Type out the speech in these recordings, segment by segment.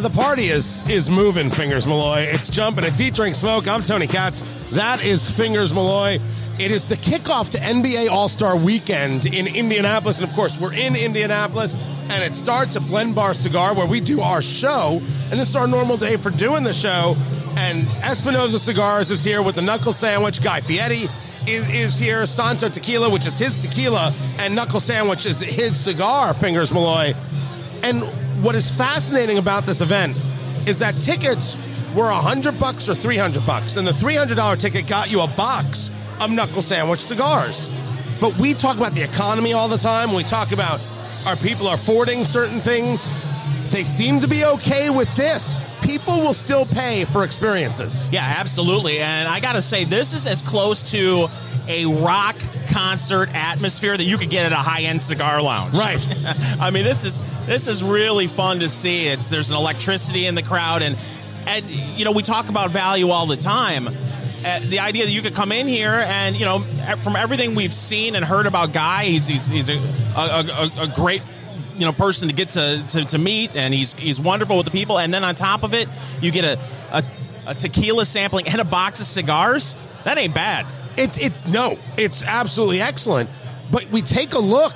The party is is moving, Fingers Malloy. It's jumping. It's eat, drink, smoke. I'm Tony Katz. That is Fingers Malloy. It is the kickoff to NBA All Star Weekend in Indianapolis, and of course, we're in Indianapolis, and it starts at Blend Bar Cigar where we do our show, and this is our normal day for doing the show. And Espinosa Cigars is here with the knuckle sandwich. Guy Fieri is, is here. Santo Tequila, which is his tequila, and knuckle sandwich is his cigar. Fingers Malloy. And what is fascinating about this event is that tickets were 100 bucks or 300 bucks and the $300 ticket got you a box of knuckle sandwich cigars but we talk about the economy all the time we talk about our people are affording certain things they seem to be okay with this people will still pay for experiences Yeah, absolutely. And I got to say, this is as close to a rock concert atmosphere that you could get at a high-end cigar lounge. Right. I mean, this is this is really fun to see. It's there's an electricity in the crowd, and and you know we talk about value all the time. Uh, the idea that you could come in here and you know from everything we've seen and heard about Guy, he's he's, he's a, a, a, a great you know person to get to, to, to meet, and he's he's wonderful with the people. And then on top of it, you get a, a, a tequila sampling and a box of cigars. That ain't bad. It it no, it's absolutely excellent. But we take a look.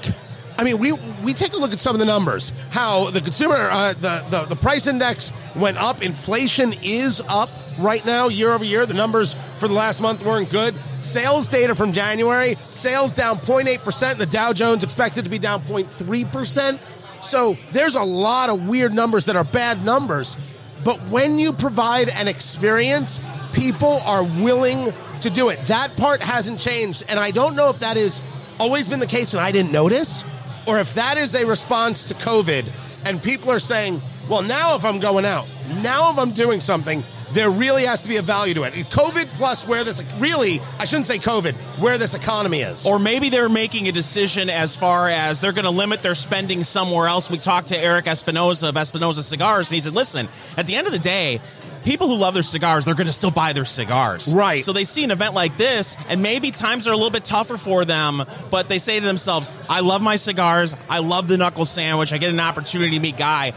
I mean, we we take a look at some of the numbers. How the consumer uh, the, the the price index went up. Inflation is up right now, year over year. The numbers for the last month weren't good. Sales data from January, sales down 0.8 percent. The Dow Jones expected to be down 0.3 percent. So there's a lot of weird numbers that are bad numbers. But when you provide an experience, people are willing to do it. That part hasn't changed. And I don't know if that has always been the case and I didn't notice, or if that is a response to COVID and people are saying, well, now if I'm going out, now if I'm doing something, there really has to be a value to it. COVID plus where this, really, I shouldn't say COVID, where this economy is. Or maybe they're making a decision as far as they're going to limit their spending somewhere else. We talked to Erik Espinosa of Espinosa Cigars, and he said, listen, at the end of the day, people who love their cigars, they're going to still buy their cigars. Right. So they see an event like this, and maybe times are a little bit tougher for them, but they say to themselves, I love my cigars. I love the knuckle sandwich. I get an opportunity to meet Guy.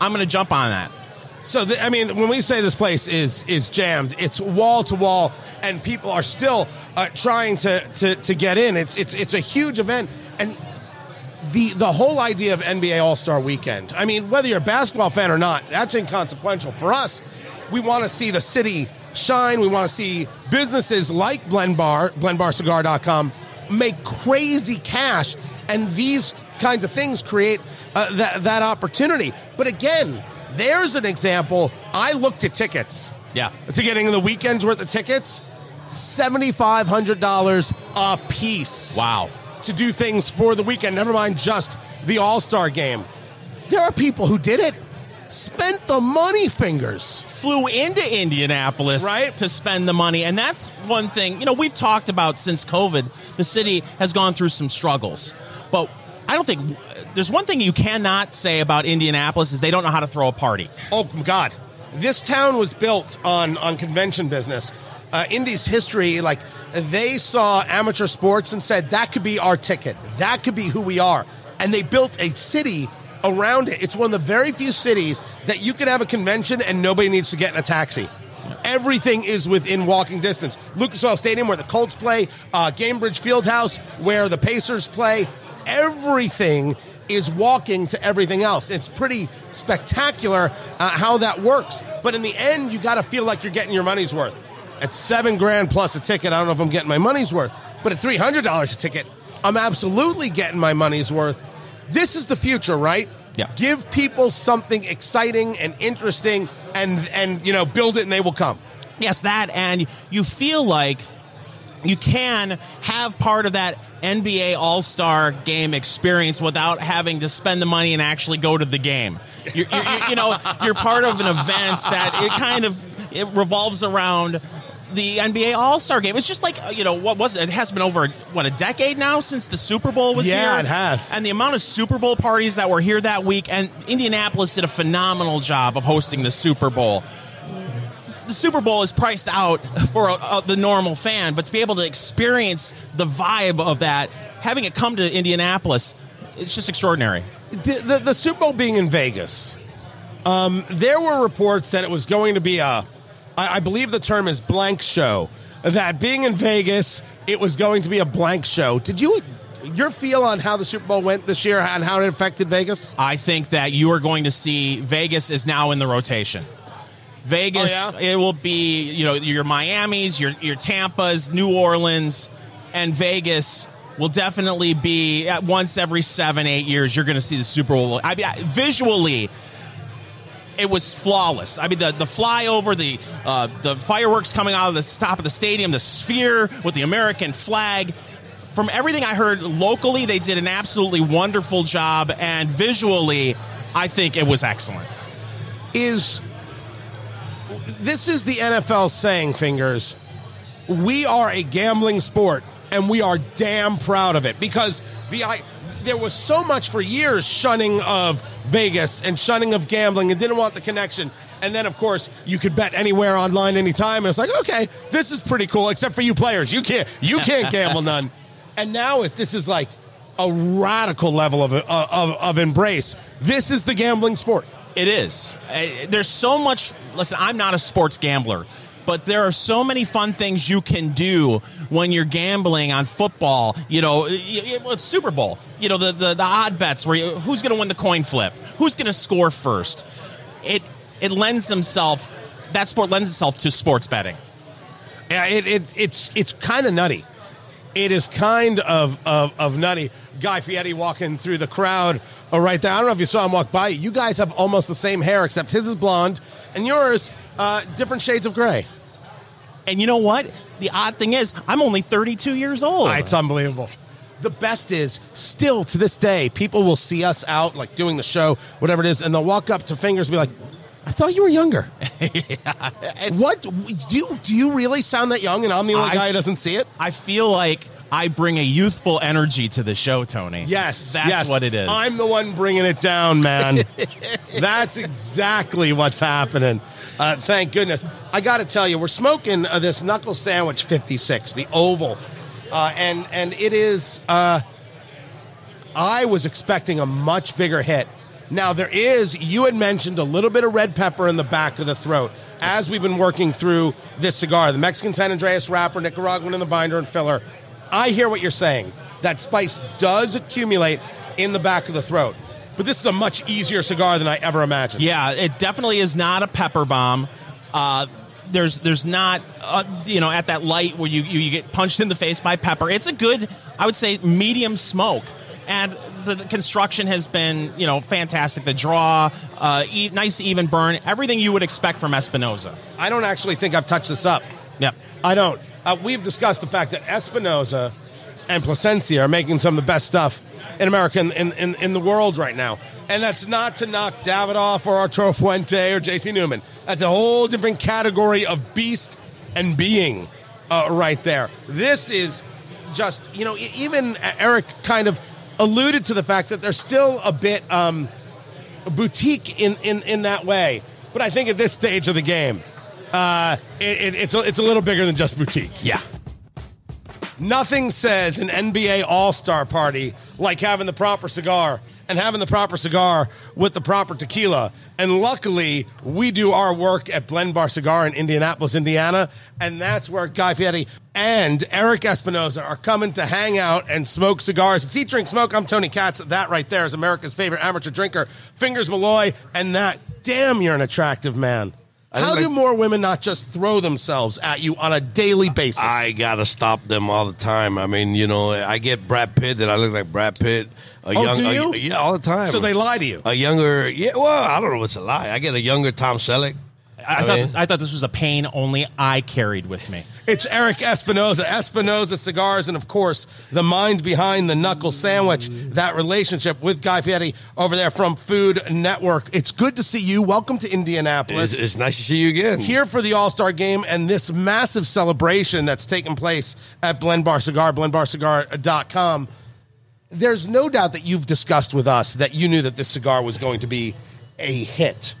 I'm going to jump on that. So the, I mean, when we say this place is is jammed, it's wall to wall, and people are still uh, trying to, to to get in. It's it's it's a huge event, and the the whole idea of NBA All Star Weekend. I mean, whether you're a basketball fan or not, that's inconsequential for us. We want to see the city shine. We want to see businesses like Blend Bar, BlendBarCigar.com, make crazy cash, and these kinds of things create uh, that that opportunity. But again there's an example. I looked at tickets. Yeah. To getting the weekend's worth of tickets, $7,500 a piece. Wow. To do things for the weekend, never mind just the All Star game. There are people who did it, spent the money fingers. Flew into Indianapolis Right. to spend the money. And that's one thing, you know, we've talked about since COVID, the city has gone through some struggles. But I don't think there's one thing you cannot say about Indianapolis is they don't know how to throw a party. Oh God, this town was built on on convention business. Uh, Indy's history, like they saw amateur sports and said that could be our ticket. That could be who we are, and they built a city around it. It's one of the very few cities that you can have a convention and nobody needs to get in a taxi. Everything is within walking distance. Lucas Oil Stadium, where the Colts play, uh, Gainbridge Fieldhouse, where the Pacers play. Everything is walking to everything else. It's pretty spectacular uh, how that works. But in the end, you got to feel like you're getting your money's worth. At seven grand plus a ticket, I don't know if I'm getting my money's worth. But at three hundred dollars a ticket, I'm absolutely getting my money's worth. This is the future, right? Yeah. Give people something exciting and interesting, and and you know, build it, and they will come. Yes, that, and you feel like you can have part of that NBA All Star game experience without having to spend the money and actually go to the game. You're, you're, you know, you're part of an event that it kind of it revolves around the NBA All Star game. It's just like uh, you know what was it? It has been over what a decade now since the Super Bowl was Yeah, here. it has. And the amount of Super Bowl parties that were here that week, and Indianapolis did a phenomenal job of hosting the Super Bowl the Super Bowl is priced out for a, a, the normal fan, but to be able to experience the vibe of that, having it come to Indianapolis, it's just extraordinary. the, the, the Super Bowl being in Vegas, Um, there were reports that it was going to be a, I, I believe the term is blank show. That being in Vegas, it was going to be a blank show. Did you, your feel on how the Super Bowl went this year and how it affected Vegas? I think that you are going to see Vegas is now in the rotation. Vegas, Oh, yeah? it will be you know your Miami's, your your Tampa's, New Orleans, and Vegas will definitely be at once every seven eight years. You're going to see the Super Bowl. I mean, I- visually, it was flawless. I mean, the the flyover, the uh, the fireworks coming out of the top of the stadium, the sphere with the American flag. From everything I heard locally, they did an absolutely wonderful job, and visually, I think it was excellent. is this is the NFL saying, fingers, we are a gambling sport and we are damn proud of it because the I, there was so much for years shunning of Vegas and shunning of gambling and didn't want the connection. And then, of course, you could bet anywhere online anytime. And it's like, okay, this is pretty cool, except for you players. You can't, you can't gamble none. And now, if this is like a radical level of, of, of embrace, this is the gambling sport. It is. Uh, There's so much. Listen, I'm not a sports gambler, but there are so many fun things you can do when you're gambling on football. You know, it's Super Bowl. You know, the the, the odd bets where you, who's going to win the coin flip, who's going to score first. It it lends himself. That sport lends itself to sports betting. Yeah, it, it it's it's kind of nutty. It is kind of, of of nutty. Guy Fieri walking through the crowd uh, right there. I don't know if you saw him walk by. You guys have almost the same hair, except his is blonde and yours uh, different shades of gray. And you know what? The odd thing is, I'm only 32 years old. Ah, It's unbelievable. The best is still to this day, people will see us out like doing the show, whatever it is, and they'll walk up to fingers and be like, "I thought you were younger." It's- what do you do? You really sound that young, and I'm the only I- guy who doesn't see it. I feel like I bring a youthful energy to the show, Tony. Yes, that's yes. what it is. I'm the one bringing it down, man. That's exactly what's happening. Uh, thank goodness. I got to tell you, we're smoking uh, this knuckle sandwich 56, the oval, uh, and and it is. Uh, I was expecting a much bigger hit. Now there is. You had mentioned a little bit of red pepper in the back of the throat as we've been working through this cigar. The Mexican San Andrés wrapper, Nicaraguan in the binder and filler. I hear what you're saying. That spice does accumulate in the back of the throat. But this is a much easier cigar than I ever imagined. Yeah, it definitely is not a pepper bomb. Uh, there's there's not uh, you know at that light where you, you you get punched in the face by pepper. It's a good I would say medium smoke, and the, the construction has been you know fantastic. The draw, uh, e- nice even burn, everything you would expect from Espinosa. I don't actually think I've touched this up. Yep. I don't. Uh, we've discussed the fact that Espinosa and Plasencia are making some of the best stuff in America in, in, in, in the world right now. And that's not to knock Davidoff or Arturo Fuente or JC Newman. That's a whole different category of beast and being uh, right there. This is just, you know, even Erik kind of alluded to the fact that they're still a bit um, boutique in, in, in that way. But I think at this stage of the game, uh, it, it, it's, a, it's a little bigger than just boutique. Yeah. Nothing says an NBA All Star party like having the proper cigar and having the proper cigar with the proper tequila. And luckily, we do our work at Blend Bar Cigar in Indianapolis, Indiana. And that's where Guy Fieri and Erik Espinosa are coming to hang out and smoke cigars. It's Eat, Drink, Smoke. I'm Tony Katz. That right there is America's favorite amateur drinker, Fingers Malloy. And that, damn, you're an attractive man. How do like- more women not just throw themselves at you on a daily basis? I gotta stop them all the time. I mean, you know, I get Brad Pitt that I look like Brad Pitt. A Oh, do a- you? yeah, all the time. so they lie to you. a younger, yeah. Well, I don't know what's a lie. I get a younger Tom Selleck. I, I thought mean- I thought this was a pain only I carried with me. It's Erik Espinosa, Espinosa Cigars, and of course, the mind behind the knuckle sandwich, that relationship with Guy Fieri over there from Food Network. It's good to see you. Welcome to Indianapolis. It's, it's nice to see you again. here for the All Star game and this massive celebration that's taking place at Blend Bar Cigar, blendbarcigar.com. There's no doubt that you've discussed with us that you knew that this cigar was going to be a hit.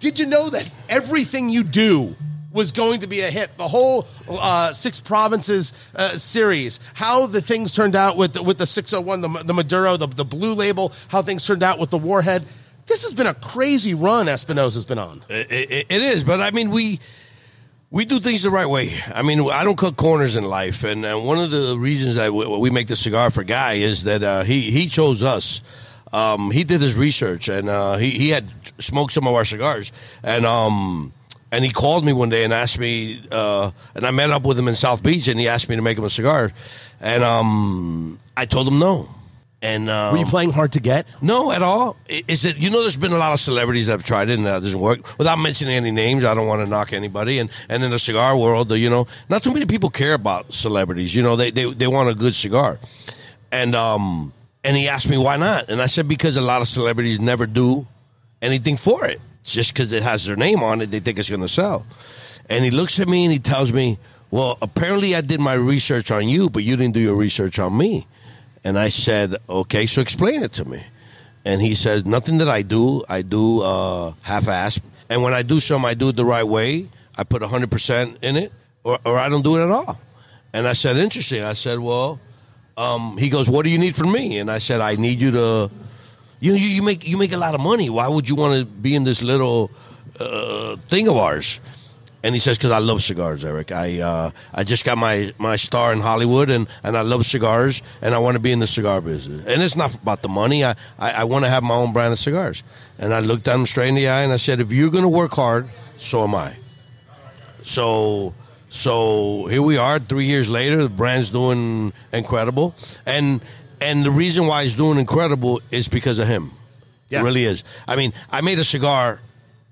Did you know that everything you do was going to be a hit? The whole uh, Six Provinces uh, series, how the things turned out with the, with the 601, the, the Maduro, the, the blue label, how things turned out with the Warhead. This has been a crazy run Espinosa's been on. It, it, it is, but I mean, we we do things the right way. I mean, I don't cut corners in life, and, and one of the reasons that we, we make the cigar for Guy is that uh, he he chose us. Um, he did his research, and uh, he he had smoked some of our cigars, and um, and he called me one day and asked me, uh, and I met up with him in South Beach, and he asked me to make him a cigar, and um, I told him no. And um, Were you playing hard to get? no, at all. Is it? You know, there's been a lot of celebrities that have tried it and that doesn't work. Without mentioning any names, I don't want to knock anybody. And and in the cigar world, you know, not too many people care about celebrities. You know, they they they want a good cigar. And um and he asked me why not, and I said because a lot of celebrities never do anything for it. Just because it has their name on it, they think it's going to sell. And he looks at me and he tells me, "Well, apparently I did my research on you, but you didn't do your research on me." And I said, "Okay, so explain it to me." And he says, "Nothing that I do, I do uh, half-ass. And when I do something, I do it the right way. I put 100% in it, or, or I don't do it at all." And I said, "Interesting." I said, "Well," um, he goes, "What do you need from me?" And I said, "I need you to." You know, you, you make you make a lot of money. Why would you want to be in this little uh, thing of ours? And he says, "Because I love cigars, Erik. I uh, I just got my, my star in Hollywood, and, and I love cigars, and I want to be in the cigar business. And it's not about the money. I, I, I want to have my own brand of cigars." And I looked at him straight in the eye, and I said, "If you're going to work hard, so am I." So so here we are, three years later. The brand's doing incredible, and and the reason why it's doing incredible is because of him. Yeah. It really is. I mean, I made a cigar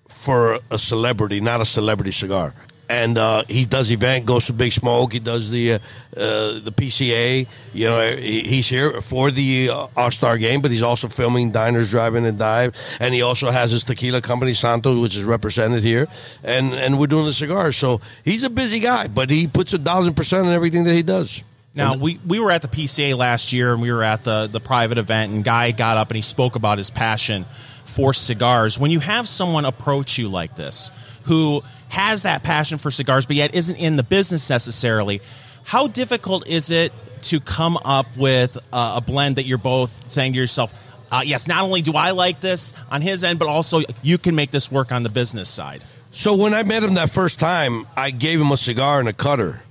for a celebrity, not a celebrity cigar. And uh, he does event, goes to Big Smoke. He does the uh, uh, the PCA. You know, he- he's here for the uh, All Star game, but he's also filming Diners, Driving, and Dive. And he also has his tequila company, Santo, which is represented here. And and we're doing the cigars. So he's a busy guy, but he puts a thousand percent in everything that he does. Now we, we were at the PCA last year and we were at the the private event and Guy got up and he spoke about his passion for cigars. When you have someone approach you like this who has that passion for cigars but yet isn't in the business necessarily, how difficult is it to come up with a, a blend that you're both saying to yourself, uh, yes, not only do I like this on his end, but also you can make this work on the business side. So when I met him that first time, I gave him a cigar and a cutter.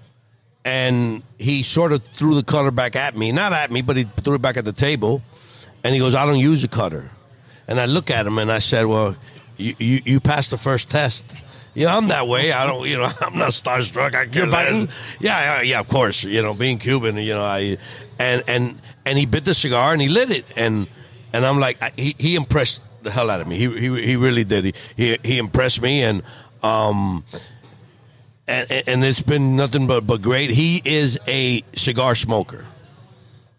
And he sort of threw the cutter back at me. Not at me, but he threw it back at the table. And he goes, I don't use a cutter. And I look at him and I said, Well, you, you, you passed the first test. You know, I'm that way. I don't, you know, I'm not starstruck. I You're biting? Yeah, yeah, yeah, of course. You know, being Cuban, you know, I, and, and, and he bit the cigar and he lit it. And, and I'm like, I, he, he impressed the hell out of me. He, he, he really did. He, he, he impressed me. And, um, and, and it's been nothing but, but great. He is a cigar smoker.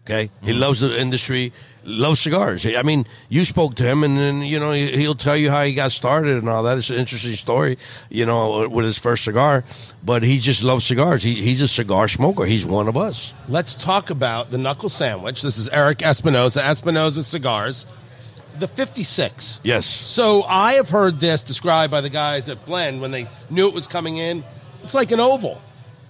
Okay, he loves the industry, loves cigars. I mean, you spoke to him, and then you know he- he'll tell you how he got started and all that. It's an interesting story, you know, with his first cigar. But he just loves cigars. He, he's a cigar smoker. He's one of us. Let's talk about the knuckle sandwich. This is Erik Espinosa, Espinosa Cigars, the 56. Yes. So I have heard this described by the guys at Blend when they knew it was coming in. It's like an oval.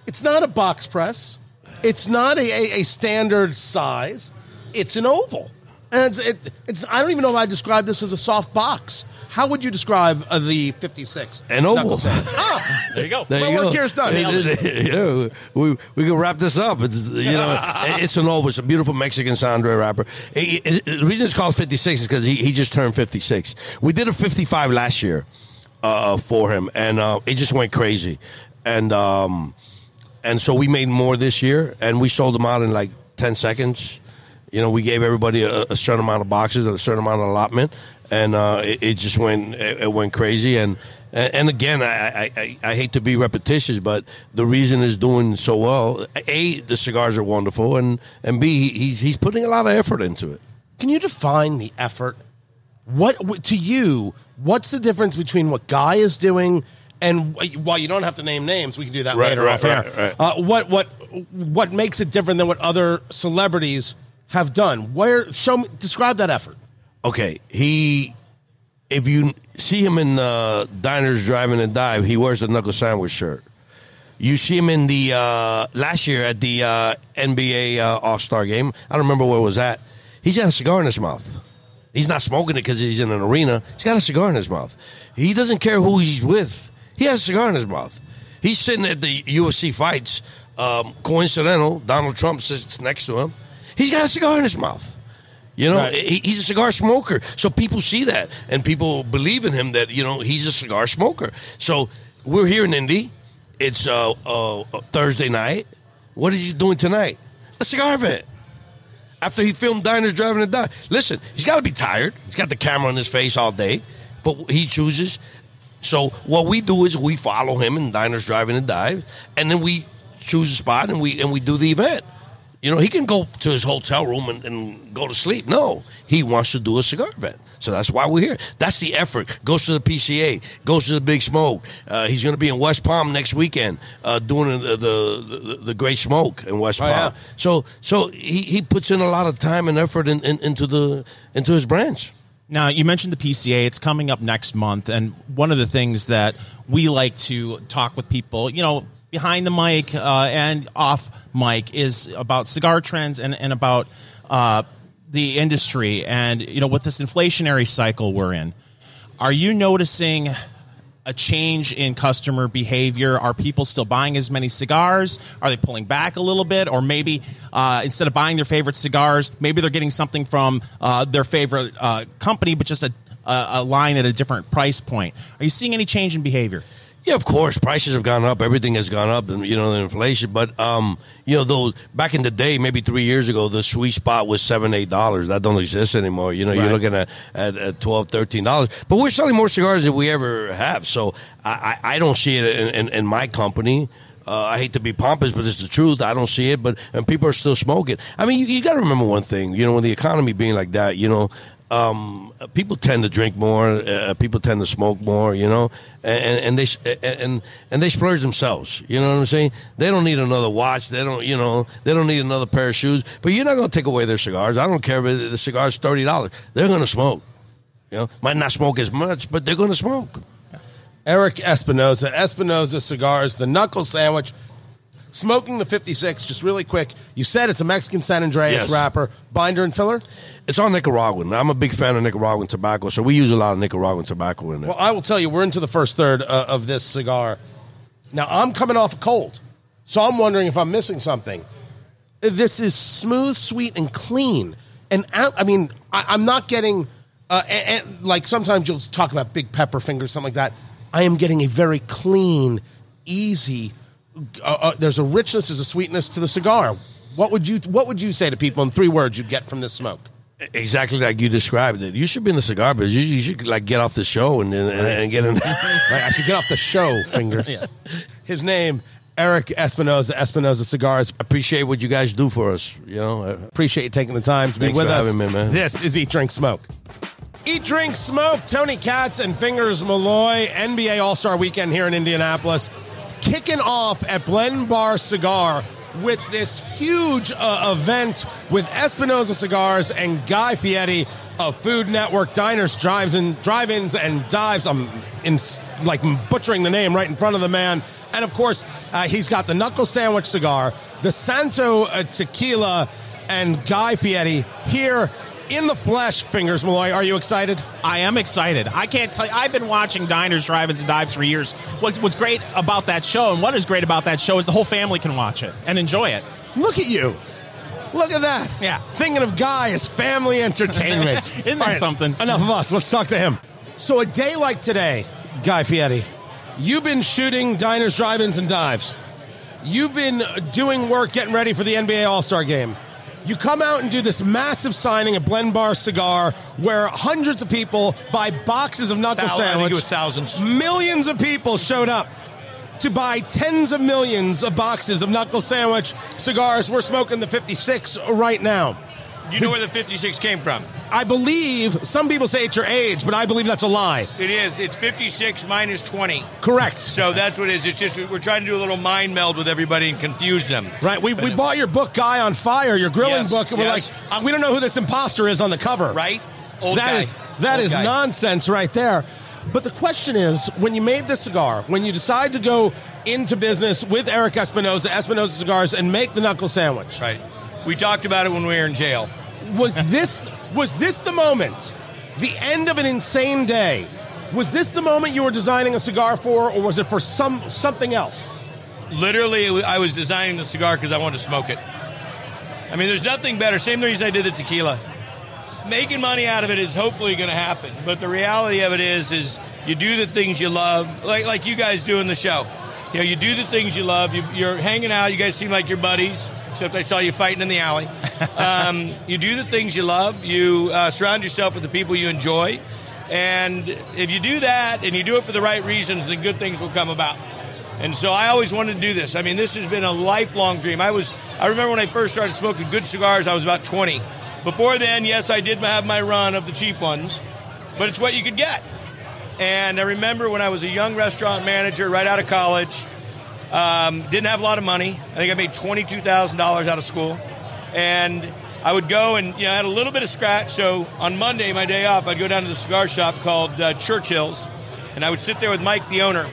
It's not a box press. It's not a, a, a standard size. It's an oval. And it's, it, it's I don't even know if I describe this as a soft box. How would you describe uh, the 56? An oval. Ah, There you go. There My you go. here is done. know, we we can wrap this up. It's you know, it's an oval. It's a beautiful Mexican San Andrés wrapper. It- it- the reason it's called fifty six is because he, he just turned fifty six. We did a fifty five last year uh, for him, and uh, it just went crazy. And um, and so we made more this year, and we sold them out in like ten seconds. You know, we gave everybody a, a certain amount of boxes and a certain amount of allotment, and uh, it, it just went it, it went crazy. And and, again, I, I, I, I hate to be repetitious, but the reason is doing so well. A, the cigars are wonderful, and and B, he's he's putting a lot of effort into it. Can you define the effort? What to you? What's the difference between what Guy is doing and while you don't have to name names, we can do that Right, later right, off air. right, right. Uh, what what what makes it different than what other celebrities have done? Where show me describe that effort. Okay, he. If you see him in uh, diners, driving and dive, he wears the knuckle sandwich shirt. You see him in the uh, last year at the uh, NBA uh, All Star game. I don't remember where it was at. He's got a cigar in his mouth. He's not smoking it because he's in an arena. He's got a cigar in his mouth. He doesn't care who he's with. He has a cigar in his mouth. He's sitting at the UFC fights. Um, coincidental, Donald Trump sits next to him. He's got a cigar in his mouth. You know, Right. he, he's a cigar smoker. So people see that and people believe in him that, you know, he's a cigar smoker. So we're here in Indy. It's uh, uh, Thursday night. What is he doing tonight? A cigar event. After he filmed Diners Driving and Die. Listen, he's got to be tired. He's got the camera on his face all day, but he chooses. So what we do is we follow him in Diners Driving and Dive, and then we choose a spot and we and we do the event. You know, he can go to his hotel room and, and go to sleep. No, he wants to do a cigar event. So that's why we're here. That's the effort. Goes to the PCA, goes to the Big Smoke. Uh, he's going to be in West Palm next weekend uh, doing the, the, the, the Great Smoke in West Oh, Palm. yeah. So so he, he puts in a lot of time and effort in, in, into the into his branch. Now, you mentioned the PCA. It's coming up next month. And one of the things that we like to talk with people, you know, behind the mic uh, and off mic is about cigar trends and, and about uh, the industry and, you know, with this inflationary cycle we're in. Are you noticing a change in customer behavior? Are people still buying as many cigars? Are they pulling back a little bit? Or maybe uh, instead of buying their favorite cigars, maybe they're getting something from uh, their favorite uh, company, but just a, a, a line at a different price point. Are you seeing any change in behavior? Yeah, of course, prices have gone up. Everything has gone up, and you know the inflation. But um, you know, though back in the day, maybe three years ago, the sweet spot was seven, eight dollars. That don't exist anymore. You know, you're looking at, at, at twelve, thirteen dollars. But we're selling more cigars than we ever have. So I, I, I don't see it in, in, in my company. Uh, I hate to be pompous, but it's the truth. I don't see it, but and people are still smoking. I mean, you, you got to remember one thing. You know, when the economy being like that, you know, um, people tend to drink more. Uh, people tend to smoke more. You know, and and they and and they splurge themselves. You know what I'm saying? They don't need another watch. They don't. You know, they don't need another pair of shoes. But you're not going to take away their cigars. I don't care if the cigar's thirty dollars. They're going to smoke. You know, might not smoke as much, but they're going to smoke. Erik Espinosa, Espinosa Cigars, the Knuckle Sandwich, smoking the 56. Just really quick, you said it's a Mexican San Andrés Yes. wrapper, binder and filler. It's all Nicaraguan. I'm a big fan of Nicaraguan tobacco, so we use a lot of Nicaraguan tobacco in there. Well, I will tell you, we're into the first third uh, of this cigar. Now, I'm coming off a cold, so I'm wondering if I'm missing something. This is smooth, sweet, and clean. And out, I mean, I, I'm not getting, uh, and, and, like sometimes you'll talk about big pepper fingers, something like that. I am getting a very clean, easy. Uh, uh, there's a richness, there's a sweetness to the cigar. What would you What would you say to people in three words you'd get from this smoke? exactly like you described it. You should be in the cigar business. You, you should like get off the show and and, and get in. Right, I should get off the show, fingers. Yes. His name, Erik Espinosa, Espinosa Cigars. Appreciate what you guys do for us. You know, Appreciate you taking the time to be with for us. having me, man. This is Eat, Drink, Smoke. Eat, Drink, Smoke. Tony Katz and Fingers Malloy. NBA All Star Weekend here in Indianapolis. Kicking off at Blend Bar Cigar with this huge uh, event with Espinosa Cigars and Guy Fieri of Food Network Diners, Drives, and Drive-ins and Dives. I'm in like butchering the name right in front of the man. And of course, uh, he's got the Knuckle Sandwich cigar, the Santo uh, Tequila, and Guy Fieri here in the flesh. Fingers Malloy, are you excited? I am excited. I can't tell you. I've been watching Diners, Drive-ins, and Dives for years. What, what's great about that show, and what is great about that show, is the whole family can watch it and enjoy it. Look at you. Look at that. Yeah. Thinking of Guy as family entertainment. Isn't that something? Enough of us. Let's talk to him. So, a day like today, Guy Fieri, you've been shooting diners, drive ins, and dives. You've been doing work getting ready for the NBA All Star game. You come out and do this massive signing at Blend Bar Cigar where hundreds of people buy boxes of knuckle Thou- I think sandwich. it was thousands. Millions of people showed up to buy tens of millions of boxes of knuckle sandwich cigars. We're smoking the 56 right now. You know where the 56 came from? I believe some people say it's your age, but I believe that's a lie. It is. It's 56 minus 20. Correct. So that's what it is. It's just we're trying to do a little mind meld with everybody and confuse them. Right, we, we bought your book, Guy on Fire, your grilling Yes, book, and we're yes. like, uh, we don't know who this imposter is on the cover. Right? Old That guy. is that is nonsense right there. But the question is, when you made this cigar, when you decide to go into business with Erik Espinosa, Espinosa Cigars, and make the knuckle sandwich, Right. We talked about it when we were in jail. was this was this the moment the end of an insane day. Was this the moment you were designing a cigar for, or was it for some something else? Literally, I was designing the cigar because I wanted to smoke it. I mean, there's nothing better. Same reason I did the tequila. Making money out of it is hopefully going to happen, but the reality of it is, is you do the things you love, like like you guys do in the show. You know, you do the things you love. You, you're hanging out. You guys seem like your buddies, except I saw you fighting in the alley. um, you do the things you love. You uh, surround yourself with the people you enjoy, and if you do that and you do it for the right reasons, then good things will come about. And so I always wanted to do this. I mean, this has been a lifelong dream. I was I remember when I first started smoking good cigars, I was about 20. Before then, yes, I did have my run of the cheap ones, but it's what you could get. And I remember when I was a young restaurant manager right out of college, um, didn't have a lot of money. I think I made $22,000 out of school. And I would go and, you know, I had a little bit of scratch. So on Monday, my day off, I'd go down to the cigar shop called uh, Churchill's. And I would sit there with Mike, the owner.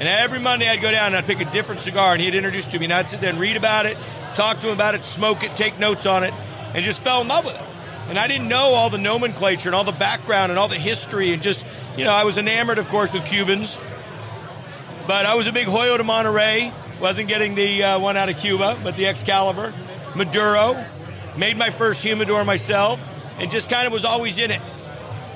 And every Monday, I'd go down and I'd pick a different cigar. And he'd introduce to me. And I'd sit there and read about it, talk to him about it, smoke it, take notes on it, and just fell in love with it. And I didn't know all the nomenclature and all the background and all the history. And just, you know, I was enamored, of course, with Cubans. But I was a big Hoyo de Monterrey. Wasn't getting the uh, one out of Cuba, but the Excalibur. Maduro. Made my first humidor myself and just kind of was always in it.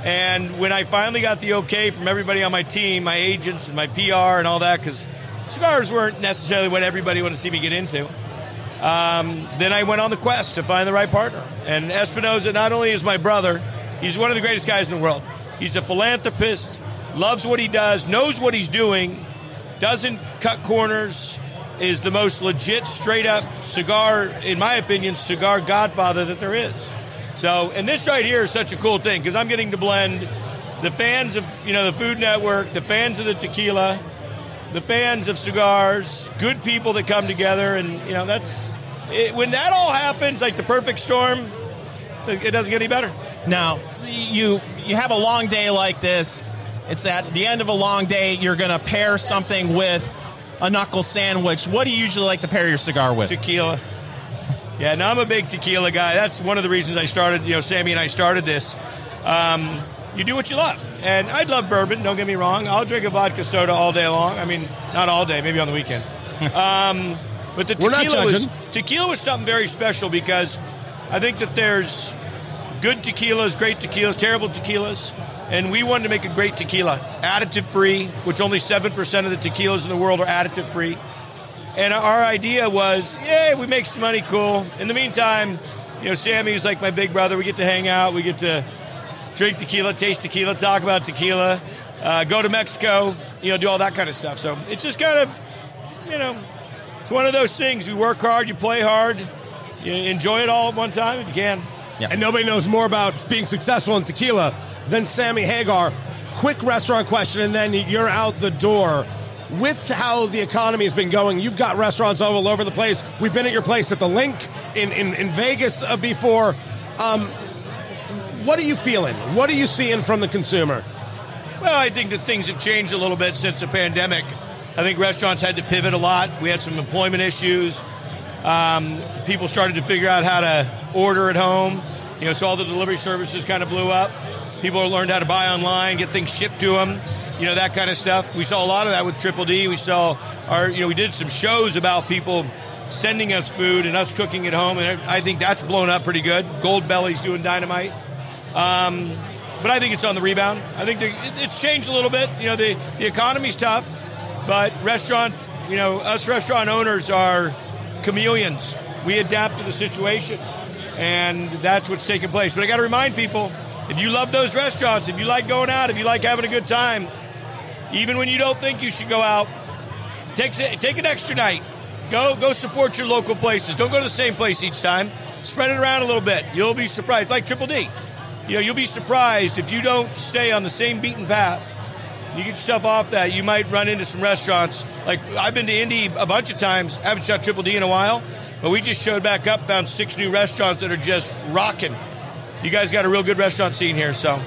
And when I finally got the okay from everybody on my team, my agents and my PR and all that, because cigars weren't necessarily what everybody wanted to see me get into, um, then I went on the quest to find the right partner. And Espinosa not only is my brother, he's one of the greatest guys in the world. He's a philanthropist, loves what he does, knows what he's doing, doesn't cut corners, is the most legit, straight up cigar, in my opinion, cigar godfather that there is. So, and this right here is such a cool thing because I'm getting to blend the fans of, you know, the Food Network, the fans of the tequila, the fans of cigars, good people that come together, and you know that's it, when that all happens, like the perfect storm. It doesn't get any better. Now, you you have a long day like this. It's at the end of a long day. You're going to pair something with a knuckle sandwich. What do you usually like to pair your cigar with? Tequila. Yeah, no, I'm a big tequila guy. That's one of the reasons I started. You know, Sammy and I started this. Um, you do what you love, and I'd love bourbon. Don't get me wrong. I'll drink a vodka soda all day long. I mean, not all day, maybe on the weekend. um, but the tequila was tequila was something very special because I think that there's good tequilas, great tequilas, terrible tequilas, and we wanted to make a great tequila, additive free, which only seven percent of the tequilas in the world are additive free. And our idea was, yeah, we make some money, cool. In the meantime, you know, Sammy's like my big brother. We get to hang out. We get to drink tequila, taste tequila, talk about tequila, uh, go to Mexico, you know, do all that kind of stuff. So it's just kind of, you know, it's one of those things. You work hard, you play hard, you enjoy it all at one time if you can. And nobody knows more about being successful in tequila than Sammy Hagar. Quick restaurant question, and then you're out the door. With how the economy has been going, you've got restaurants all over the place. We've been at your place at the LINQ in, in, in Vegas uh, before. Um, what are you feeling? What are you seeing from the consumer? Well, I think that things have changed a little bit since the pandemic. I think restaurants had to pivot a lot. We had some employment issues. Um, people started to figure out how to order at home. You know, so all the delivery services kind of blew up. People learned how to buy online, get things shipped to them. You know, that kind of stuff. We saw a lot of that with Triple D. We saw our, you know, we did some shows about people sending us food and us cooking at home, and I think that's blown up pretty good. Goldbelly's doing dynamite. Um, but I think it's on the rebound. I think the, it, it's changed a little bit. You know, the, the economy's tough, but restaurant, you know, us restaurant owners are chameleons. We adapt to the situation, and that's what's taking place. But I got to remind people if you love those restaurants, if you like going out, if you like having a good time, even when you don't think you should go out, take, take an extra night. Go, go support your local places. Don't go to the same place each time. Spread it around a little bit. You'll be surprised. Like Triple D. You know, you'll be surprised if you don't stay on the same beaten path. You get yourself off that, you might run into some restaurants. Like I've been to Indy a bunch of times. haven't shot Triple D in a while, but we just showed back up, found six new restaurants that are just rocking. You guys got a real good restaurant scene here, so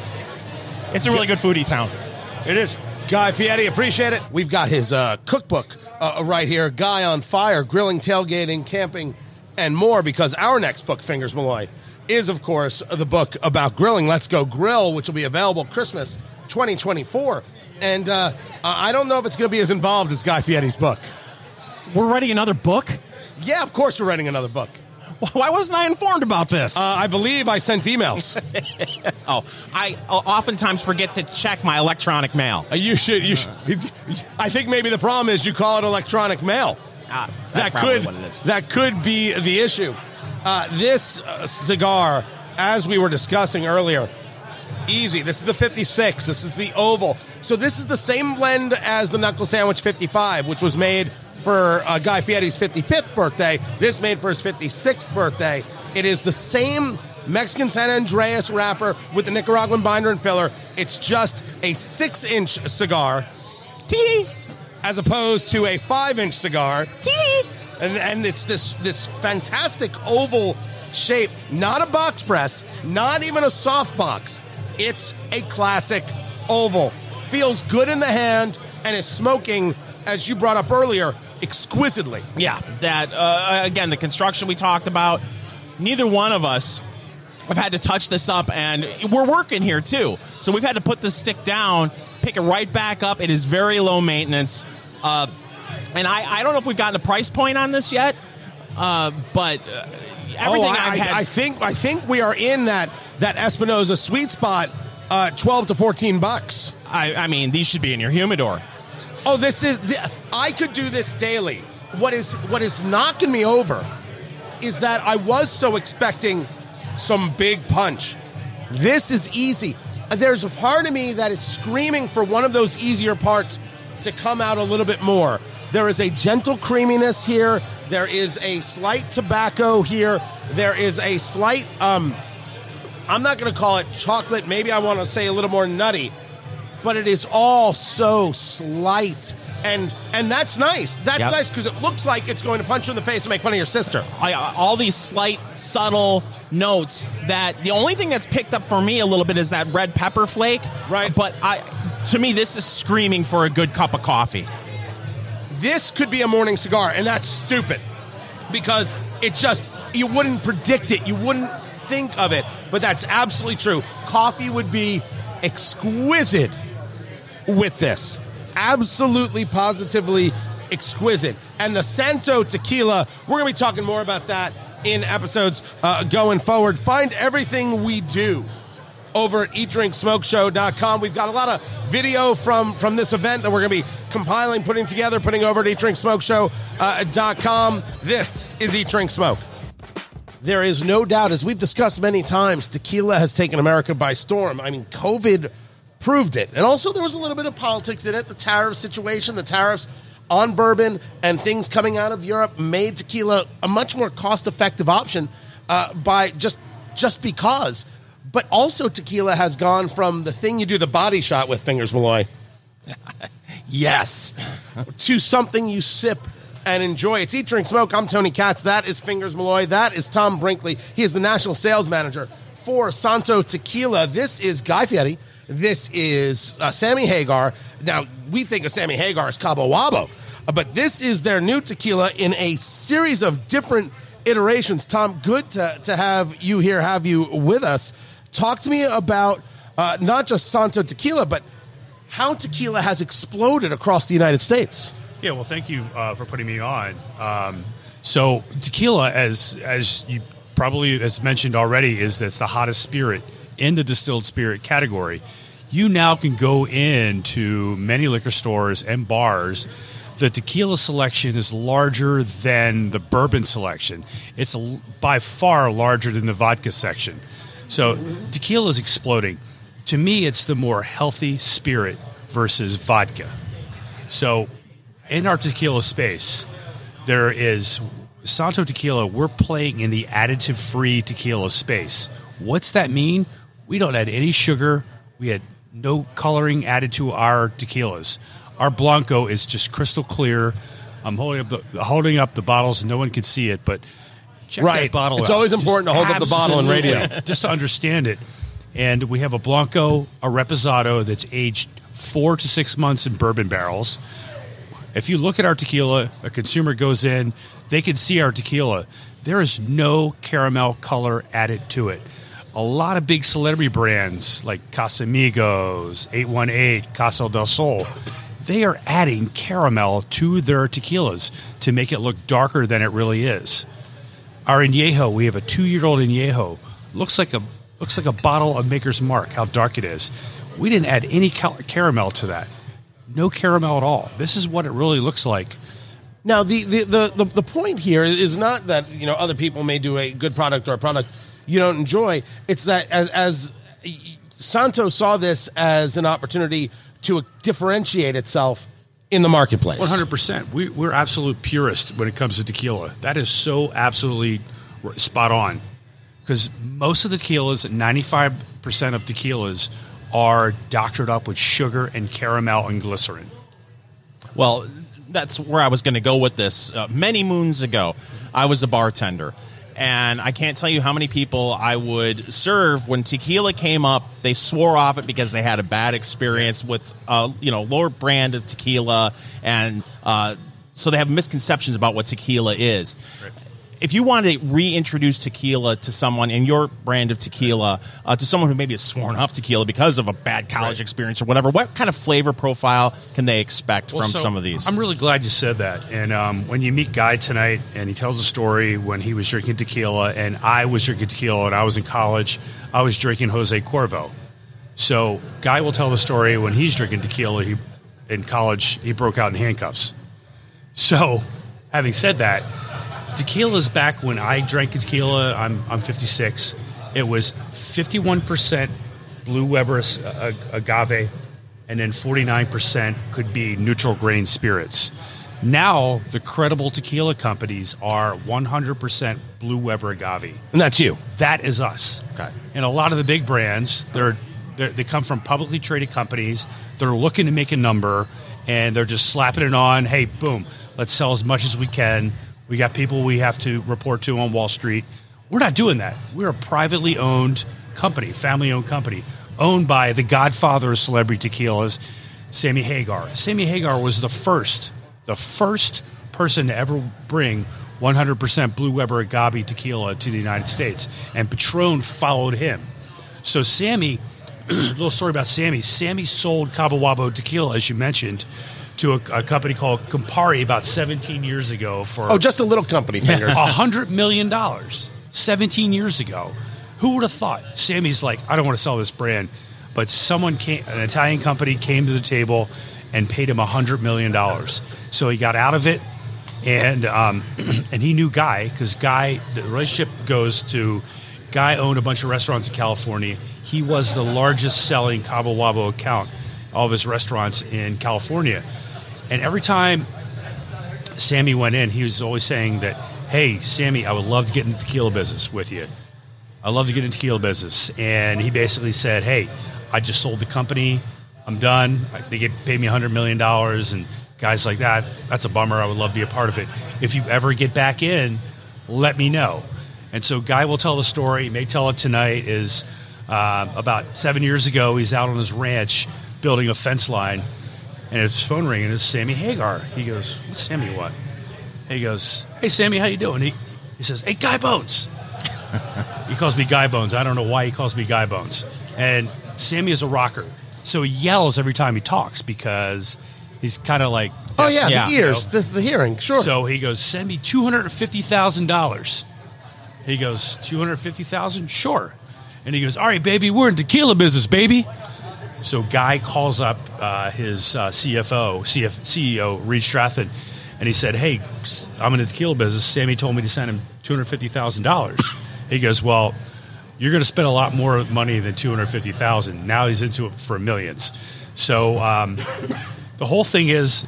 It's a really good foodie town. it is. Guy Fieri, appreciate it. We've got his uh, cookbook uh, right here Guy on Fire, Grilling, Tailgating, Camping, and more, because our next book, Fingers Malloy, is, of course, the book about grilling, Let's Go Grill, which will be available Christmas 2024. And uh, I don't know if it's going to be as involved as Guy Fieri's book. We're writing another book. Yeah, of course, we're writing another book. Why wasn't I informed about this? Uh, I believe I sent emails. oh, I oftentimes forget to check my electronic mail. Uh, you should. You should. I think maybe the problem is you call it electronic mail. Ah, that could what it is. that could be the issue. Uh, this uh, cigar, as we were discussing earlier, easy. This is the 56. This is the oval. So this is the same blend as the knuckle sandwich 55, which was made for uh, Guy Fieri's 55th birthday. This made for his 56th birthday. It is the same Mexican San Andrés wrapper with the Nicaraguan binder and filler. It's just a six-inch cigar, Tee. as opposed to a five-inch cigar. Tee. and and it's this this fantastic oval shape, not a box press, not even a soft box. It's a classic oval. Feels good in the hand and is smoking, as you brought up earlier, exquisitely. Yeah, that uh, again, the construction we talked about. Neither one of us have had to touch this up, and we're working here too. So we've had to put the stick down, pick it right back up. It is very low maintenance, uh, and I, I don't know if we've gotten a price point on this yet, uh, but uh, everything oh, I, I've had. I, I think I think we are in that that Espinosa sweet spot, uh, twelve to fourteen bucks. I, I mean, these should be in your humidor. Oh, this is. I could do this daily. What is what is knocking me over is that I was so expecting some big punch. This is easy. There's a part of me that is screaming for one of those easier parts to come out a little bit more. There is a gentle creaminess here. There is a slight tobacco here. There is a slight um I'm not going to call it chocolate. Maybe I want to say a little more nutty but it is all so slight and and that's nice that's Yep. nice because it looks like it's going to punch you in the face and make fun of your sister I, uh, all these slight, subtle notes that the only thing that's picked up for me a little bit is that red pepper flake. Right. But I, to me, this is screaming for a good cup of coffee. this could be a morning cigar and that's stupid because it just you wouldn't predict it you wouldn't think of it but that's absolutely true coffee would be exquisite with this absolutely positively exquisite and the santo tequila we're going to be talking more about that in episodes uh, going forward find everything we do over at eatdrinksmokeshow.com. We've got a lot of video from from this event that we're going to be compiling, putting together, putting over at eatdrinksmokeshow.com. This is Eat Drink Smoke. There is no doubt, as we've discussed many times, tequila has taken America by storm. I mean, COVID proved it. And also, there was a little bit of politics in it. The tariff situation, the tariffs on bourbon, and things coming out of Europe made tequila a much more cost effective option uh, by just just because. But also, tequila has gone from the thing you do the body shot with, Fingers Malloy, Yes. to something you sip and enjoy. It's Eat, Drink, Smoke. I'm Tony Katz. That is Fingers Malloy. That is Tom Brinkley. He is the national sales manager for Santo Tequila. This is Guy Fieri. This is uh, Sammy Hagar. Now, we think of Sammy Hagar as Cabo Wabo, but this is their new tequila in a series of different iterations. Tom, good to, to have you here, have you with us. Talk to me about uh, not just Santo Tequila, but how tequila has exploded across the United States. Yeah, well, thank you uh, for putting me on. Um, so, tequila, as as you probably as mentioned already, is that's the hottest spirit in the distilled spirit category. You now can go into many liquor stores and bars. The tequila selection is larger than the bourbon selection. It's by far larger than the vodka section. So, tequila is exploding. To me, it's the more healthy spirit versus vodka. So, in our tequila space, there is Santo Tequila. We're playing in the additive free tequila space. What's that mean? We don't add any sugar. We had no coloring added to our tequilas. Our Blanco is just crystal clear. I'm holding up the holding up the bottles, and no one can see it, but check Right. that bottle It's out. always important to hold up the bottle in radio. just to understand it. And we have a Blanco, a Reposado that's aged four to six months in bourbon barrels If you look at our tequila, a consumer goes in, they can see our tequila. There is no caramel color added to it. A lot of big celebrity brands like Casamigos, 818, Casa del Sol, they are adding caramel to their tequilas to make it look darker than it really is. Our añejo, we have a two-year-old añejo, looks like a looks like a bottle of Maker's Mark. How dark it is. We didn't add any cal- caramel to that. No caramel at all. This is what it really looks like. Now, the, the, the, the, the point here is not that you know other people may do a good product or a product you don't enjoy. It's that as, as Santo saw this as an opportunity to differentiate itself in the marketplace. One hundred percent. We, we're absolute purists when it comes to tequila. That is so absolutely spot on. Because most of the tequilas, ninety five percent of tequilas, are doctored up with sugar and caramel and glycerin. Well, that's where I was going to go with this. Uh, many moons ago, I was a bartender. And I can't tell you how many people I would serve when tequila came up. They swore off it because they had a bad experience with, uh, you know, lower brand of tequila, and uh, so they have misconceptions about what tequila is. Right if you want to reintroduce tequila to someone in your brand of tequila uh, to someone who maybe has sworn off tequila because of a bad college right. experience or whatever, what kind of flavor profile can they expect well, from so some of these? I'm really glad you said that. And um, when you meet Guy tonight, and he tells a story when he was drinking tequila, and I was drinking tequila, and I was in college, I was drinking Jose Cuervo. So Guy will tell the story when he's drinking tequila. He in college he broke out in handcuffs. So, having said that tequila is back when I drank tequila. I'm, I'm 56. It was 51% Blue Weber uh, uh, agave, and then 49% could be neutral grain spirits. Now, the credible tequila companies are 100% Blue Weber agave. And that's you. That is us. Okay. And a lot of the big brands, they're, they're, they come from publicly traded companies. They're looking to make a number, and they're just slapping it on. Hey, boom, let's sell as much as we can. We got people we have to report to on Wall Street. We're not doing that. We're a privately owned company, family owned company, owned by the godfather of celebrity tequilas, Sammy Hagar. Sammy Hagar was the first, the first person to ever bring 100% Blue Weber agave tequila to the United States, and Patron followed him. So Sammy, a little story about Sammy. Sammy sold Cabo Wabo tequila, as you mentioned, to a, a, company called Campari about 17 years ago for oh, just a little company, a hundred million dollars 17 years ago. Who would have thought? Sammy's like, I don't want to sell this brand, but someone came, an Italian company came to the table and paid him a hundred million dollars. So he got out of it, and um, and he knew Guy because Guy, the relationship goes to. Guy owned a bunch of restaurants in California. He was the largest selling Cabo Wabo account, all of his restaurants in California. And every time Sammy went in, he was always saying that, "Hey, Sammy, I would love to get into tequila business with you. I love to get into tequila business." And he basically said, "Hey, I just sold the company. I'm done. They get paid me 100 million dollars." And guys like that, that's a bummer. I would love to be a part of it. If you ever get back in, let me know. And so, Guy will tell the story. He may tell it tonight. Is uh, about seven years ago, he's out on his ranch building a fence line and his phone ringing. It's Sammy Hagar. He goes, "What's Sammy what?" He goes, "Hey Sammy, how you doing?" He he says, "Hey Guy Bones." he calls me Guy Bones. I don't know why he calls me Guy Bones. And Sammy is a rocker, so he yells every time he talks because he's kind of like, "Oh yeah, yeah the ears, you know? the, the hearing, sure." So he goes, "Send me two hundred fifty thousand dollars." He goes, 250,000? Sure. And he goes, all right, baby, we're in tequila business, baby. So Guy calls up uh, his uh, CFO, CF, CEO, Reed Strathen, and he said, "Hey, I'm in the tequila business. Sammy told me to send him two hundred fifty thousand dollars." He goes, "Well, you're going to spend a lot more money than two hundred fifty thousand. Now he's into it for millions. So um, the whole thing is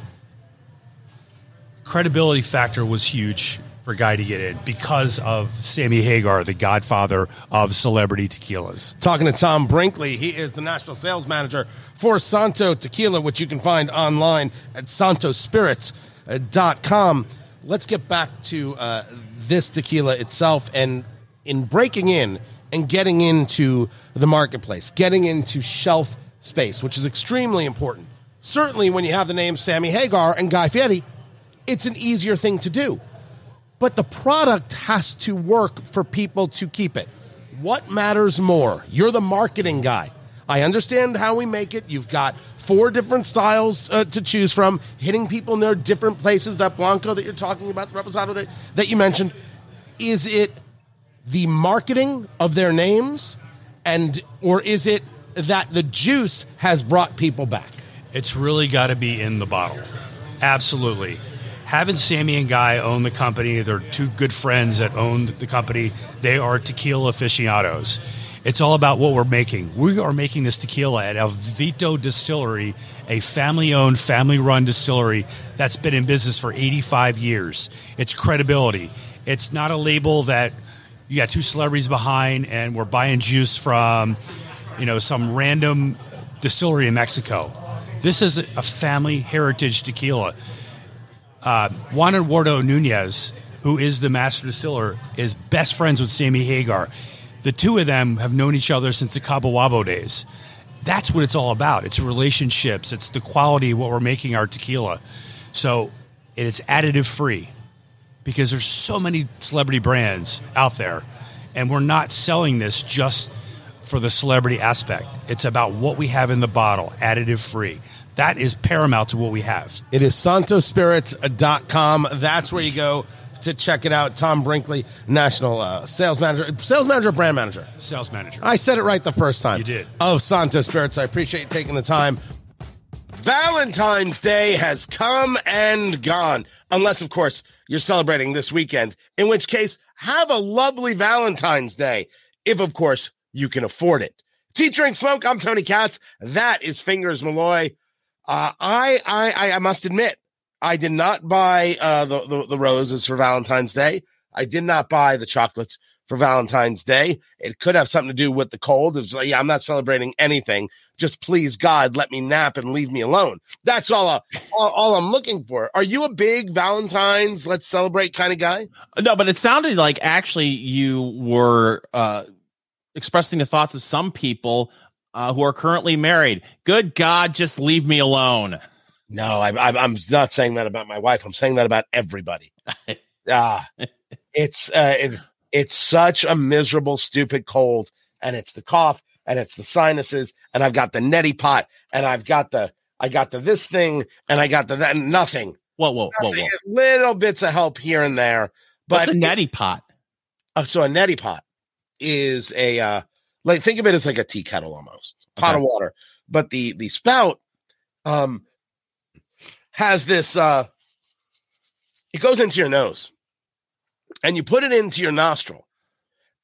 credibility factor was huge for Guy to get in because of Sammy Hagar, the godfather of celebrity tequilas. Talking to Tom Brinkley, he is the national sales manager for Santo Tequila, which you can find online at santospirits.com. Let's get back to uh, this tequila itself and in breaking in and getting into the marketplace, getting into shelf space, which is extremely important certainly when you have the names Sammy Hagar and Guy Fieri, it's an easier thing to do. But the product has to work for people to keep it. What matters more? You're the marketing guy. I understand how we make it. You've got four different styles uh, to choose from, hitting people in their different places. That Blanco that you're talking about, the Reposado that, that you mentioned. Is it the marketing of their names and or is it that the juice has brought people back? It's really got to be in the bottle. Absolutely. Having Sammy and Guy own the company, they're two good friends that own the company. They are tequila aficionados. It's all about what we're making. We are making this tequila at El Viejito Distillery, a family owned, family run distillery that's been in business for 85 years. It's credibility. It's not a label that you got two celebrities behind and we're buying juice from, you know, some random distillery in Mexico. This is a family heritage tequila. Uh, Juan Eduardo Nunez, who is the master distiller, is best friends with Sammy Hagar. The two of them have known each other since the Cabo Wabo days. That's what it's all about. It's relationships. It's the quality of what we're making our tequila. So it's additive free because there's so many celebrity brands out there, and we're not selling this just for the celebrity aspect. It's about what we have in the bottle, additive free. That is paramount to what we have. It is santospirits.com. That's where you go to check it out. Tom Brinkley, national uh, sales manager, sales manager, brand manager. Sales manager. I said it right the first time. You did. Of Santo Spirits. I appreciate you taking the time. Valentine's Day has come and gone, unless, of course, you're celebrating this weekend, in which case, have a lovely Valentine's Day, if, of course, you can afford it. Eat, drink, smoke. I'm Tony Katz. That is Fingers Malloy. Uh, I, I, I must admit, I did not buy uh, the, the, the roses for Valentine's Day. I did not buy the chocolates for Valentine's Day. It could have something to do with the cold. It's like, yeah, I'm not celebrating anything. Just please God, let me nap and leave me alone. That's all, uh, all, all I'm looking for. Are you a big Valentine's let's celebrate kind of guy? No, but it sounded like actually you were uh, expressing the thoughts of some people uh, who are currently married. Good God, just leave me alone. No, I, I, I'm not saying that about my wife. I'm saying that about everybody. Ah, it's uh, it, it's such a miserable, stupid cold, and it's the cough, and it's the sinuses, and I've got the neti pot, and I've got the I got the this thing, and I got the that. Nothing. Whoa, whoa, whoa, Nothing. whoa. Little bits of help here and there, What's but a neti pot? uh, so a neti pot is a uh, like think of it as like a tea kettle almost pot Okay. of water, but the the spout um has this uh it goes into your nose and you put it into your nostril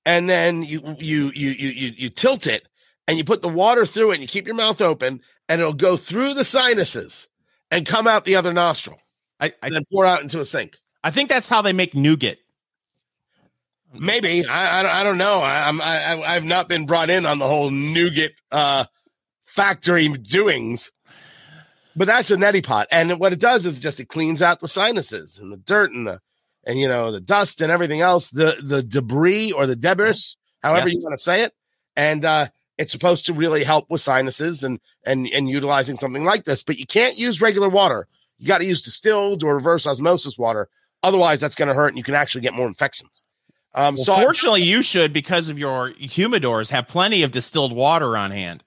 and then you you you you you, you tilt it and you put the water through it and you keep your mouth open and it'll go through the sinuses and come out the other nostril I, I, and then pour out into a sink. I think that's how they make nougat. Maybe I I, don't- I don't know. I, I'm I I- I've not been brought in on the whole nougat uh, factory doings, but that's a neti pot, and what it does is just it cleans out the sinuses and the dirt and the and you know the dust and everything else, the the debris or the debris, however Yes. you want to say it, and uh, it's supposed to really help with sinuses and and and utilizing something like this. But you can't use regular water. You got to use distilled or reverse osmosis water. Otherwise, that's going to hurt, and you can actually get more infections. Um, Well, so I- fortunately, you should because of your humidors have plenty of distilled water on hand.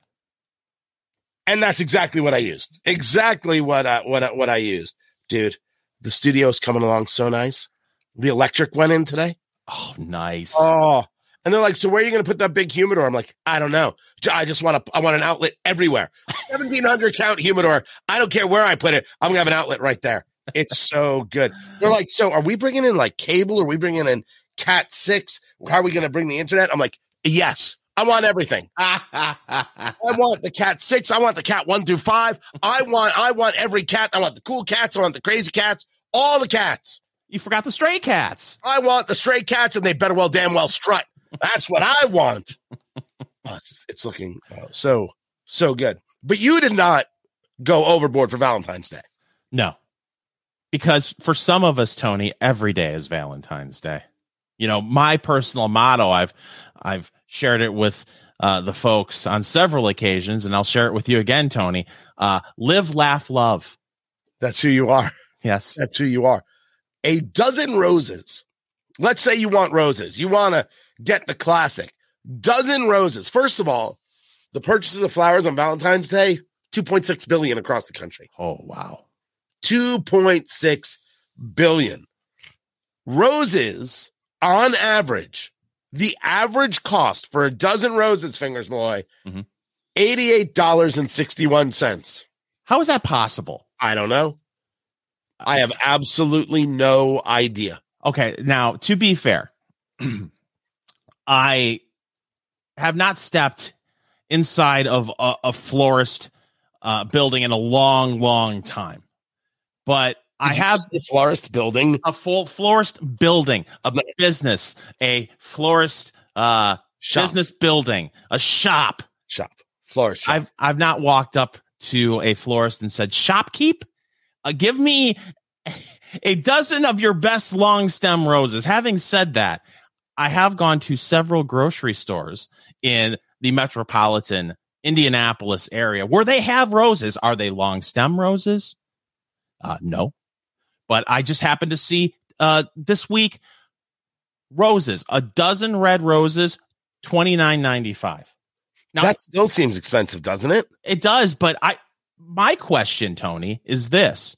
and that's exactly what I used. Exactly what I, what I, what I used, dude. The studio is coming along so nice. The electric went in today. Oh, nice. Oh, and they're like, "So where are you going to put that big humidor?" I'm like, "I don't know. I just want to. I want an outlet everywhere. 1700 count humidor. I don't care where I put it. I'm gonna have an outlet right there. It's so good." They're like, "So are we bringing in like cable? Are we bringing in Cat six? How are we going to bring the internet?" I'm like, "Yes." I want everything. I want the cat six. I want the cat one through five. I want I want every cat. I want the cool cats. I want the crazy cats. All the cats. you forgot the stray cats. I want the stray cats, and they better well damn well strut. That's what I want. Oh, it's, it's looking uh, so so good. But you did not go overboard for Valentine's Day. No, because for some of us, Tony, every day is Valentine's Day. You know, my personal motto. I've I've shared it with uh, the folks on several occasions, and I'll share it with you again, Tony. Uh, live, laugh, love. That's who you are. Yes. That's who you are. A dozen roses. Let's say you want roses. You want to get the classic dozen roses. First of all, the purchases of flowers on Valentine's Day, 2.6 billion across the country. Oh, wow. 2.6 billion. Roses, on average, the average cost for a dozen roses, Fingers Malloy, Mhm. $88.61. How is that possible? I don't know. I have absolutely no idea. Okay, now to be fair, I have not stepped inside of a, a florist uh, building in a long, long time, but Did you have the florist building. a full florist building, a business, a florist uh, Shop. business building, a shop. shop. Florist shop. I've I've not walked up to a florist and said, "Shopkeep, uh, give me a dozen of your best long stem roses." Having said that, I have gone to several grocery stores in the metropolitan Indianapolis area where they have roses. Are they long stem roses? Uh, no, but I just happened to see uh, this week roses, a dozen red roses, twenty nine ninety five. Now, that still seems expensive, doesn't it? it does, but I my question, Tony, is this.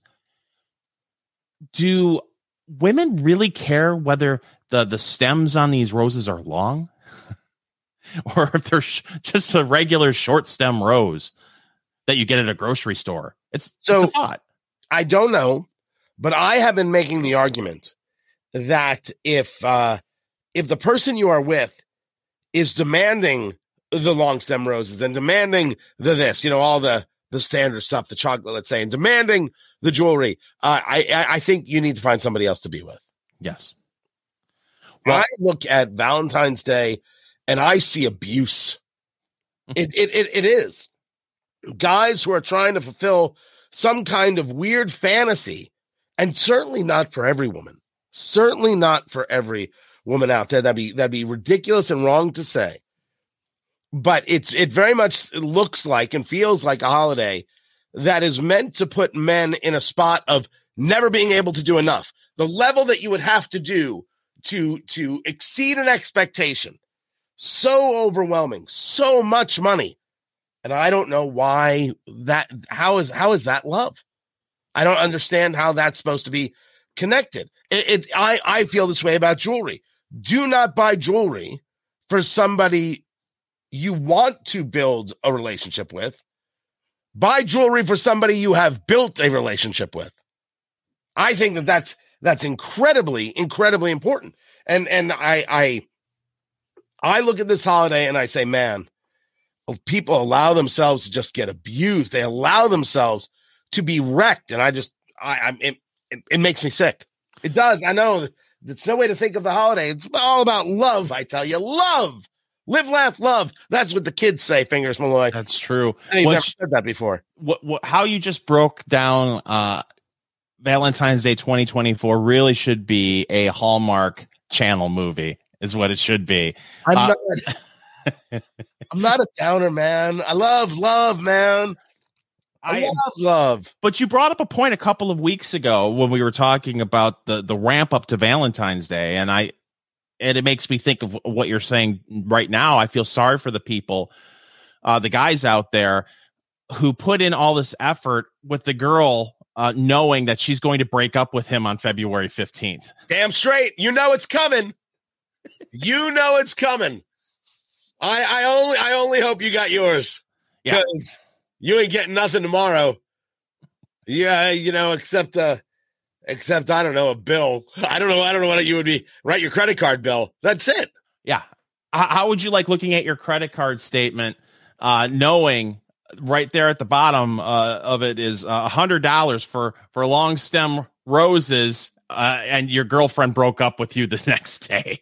Do women really care whether the the stems on these roses are long? or if they're sh- just a regular short stem rose that you get at a grocery store? It's So- it's. I don't know, but I have been making the argument that if uh if the person you are with is demanding the long stem roses and demanding the this, you know, all the the standard stuff, the chocolate, let's say, and demanding the jewelry, uh, I I I think you need to find somebody else to be with. Yes. Well- I look at Valentine's Day and I see abuse. it, it it it is guys who are trying to fulfill some kind of weird fantasy, and certainly not for every woman. Certainly not for every woman out there. That'd be that'd be ridiculous and wrong to say. But it's it very much looks like and feels like a holiday that is meant to put men in a spot of never being able to do enough. The level that you would have to do to to exceed an expectation so overwhelming so much money and i don't know why that how is how is that love i don't understand how that's supposed to be connected. It, it i i feel this way about jewelry. Do not buy jewelry for somebody you want to build a relationship with. Buy jewelry for somebody you have built a relationship with. I think that that's that's incredibly incredibly important. And and i i i look at this holiday and i say man people allow themselves to just get abused. They allow themselves to be wrecked and i just i i'm it, it, it makes me sick. It does. I know. It's no way to think of the holiday. It's all about love i tell you. Love. Live laugh love. That's what the kids say fingers malloy. That's true. i've never you- said that before. what, what how you just broke down uh Valentine's Day 2024 really should be a Hallmark channel movie is what it should be. i'm Uh, not i'm not a downer man. I love love man i, love love but you brought up a point a couple of weeks ago when we were talking about the the ramp up to Valentine's Day and I and it makes me think of what you're saying right now. I feel sorry for the people uh the guys out there who put in all this effort with the girl uh, knowing that she's going to break up with him on February 15th. Damn straight. You know it's coming. You know it's coming. I I only I only hope you got yours. Yeah. You ain't getting nothing tomorrow. Yeah, you know, except uh except I don't know, a bill. I don't know, I don't know what you would be. Write your credit card bill. That's it. Yeah. How, would you like looking at your credit card statement, uh, knowing right there at the bottom uh, of it is a hundred dollars for for long stem roses, uh, and your girlfriend broke up with you the next day.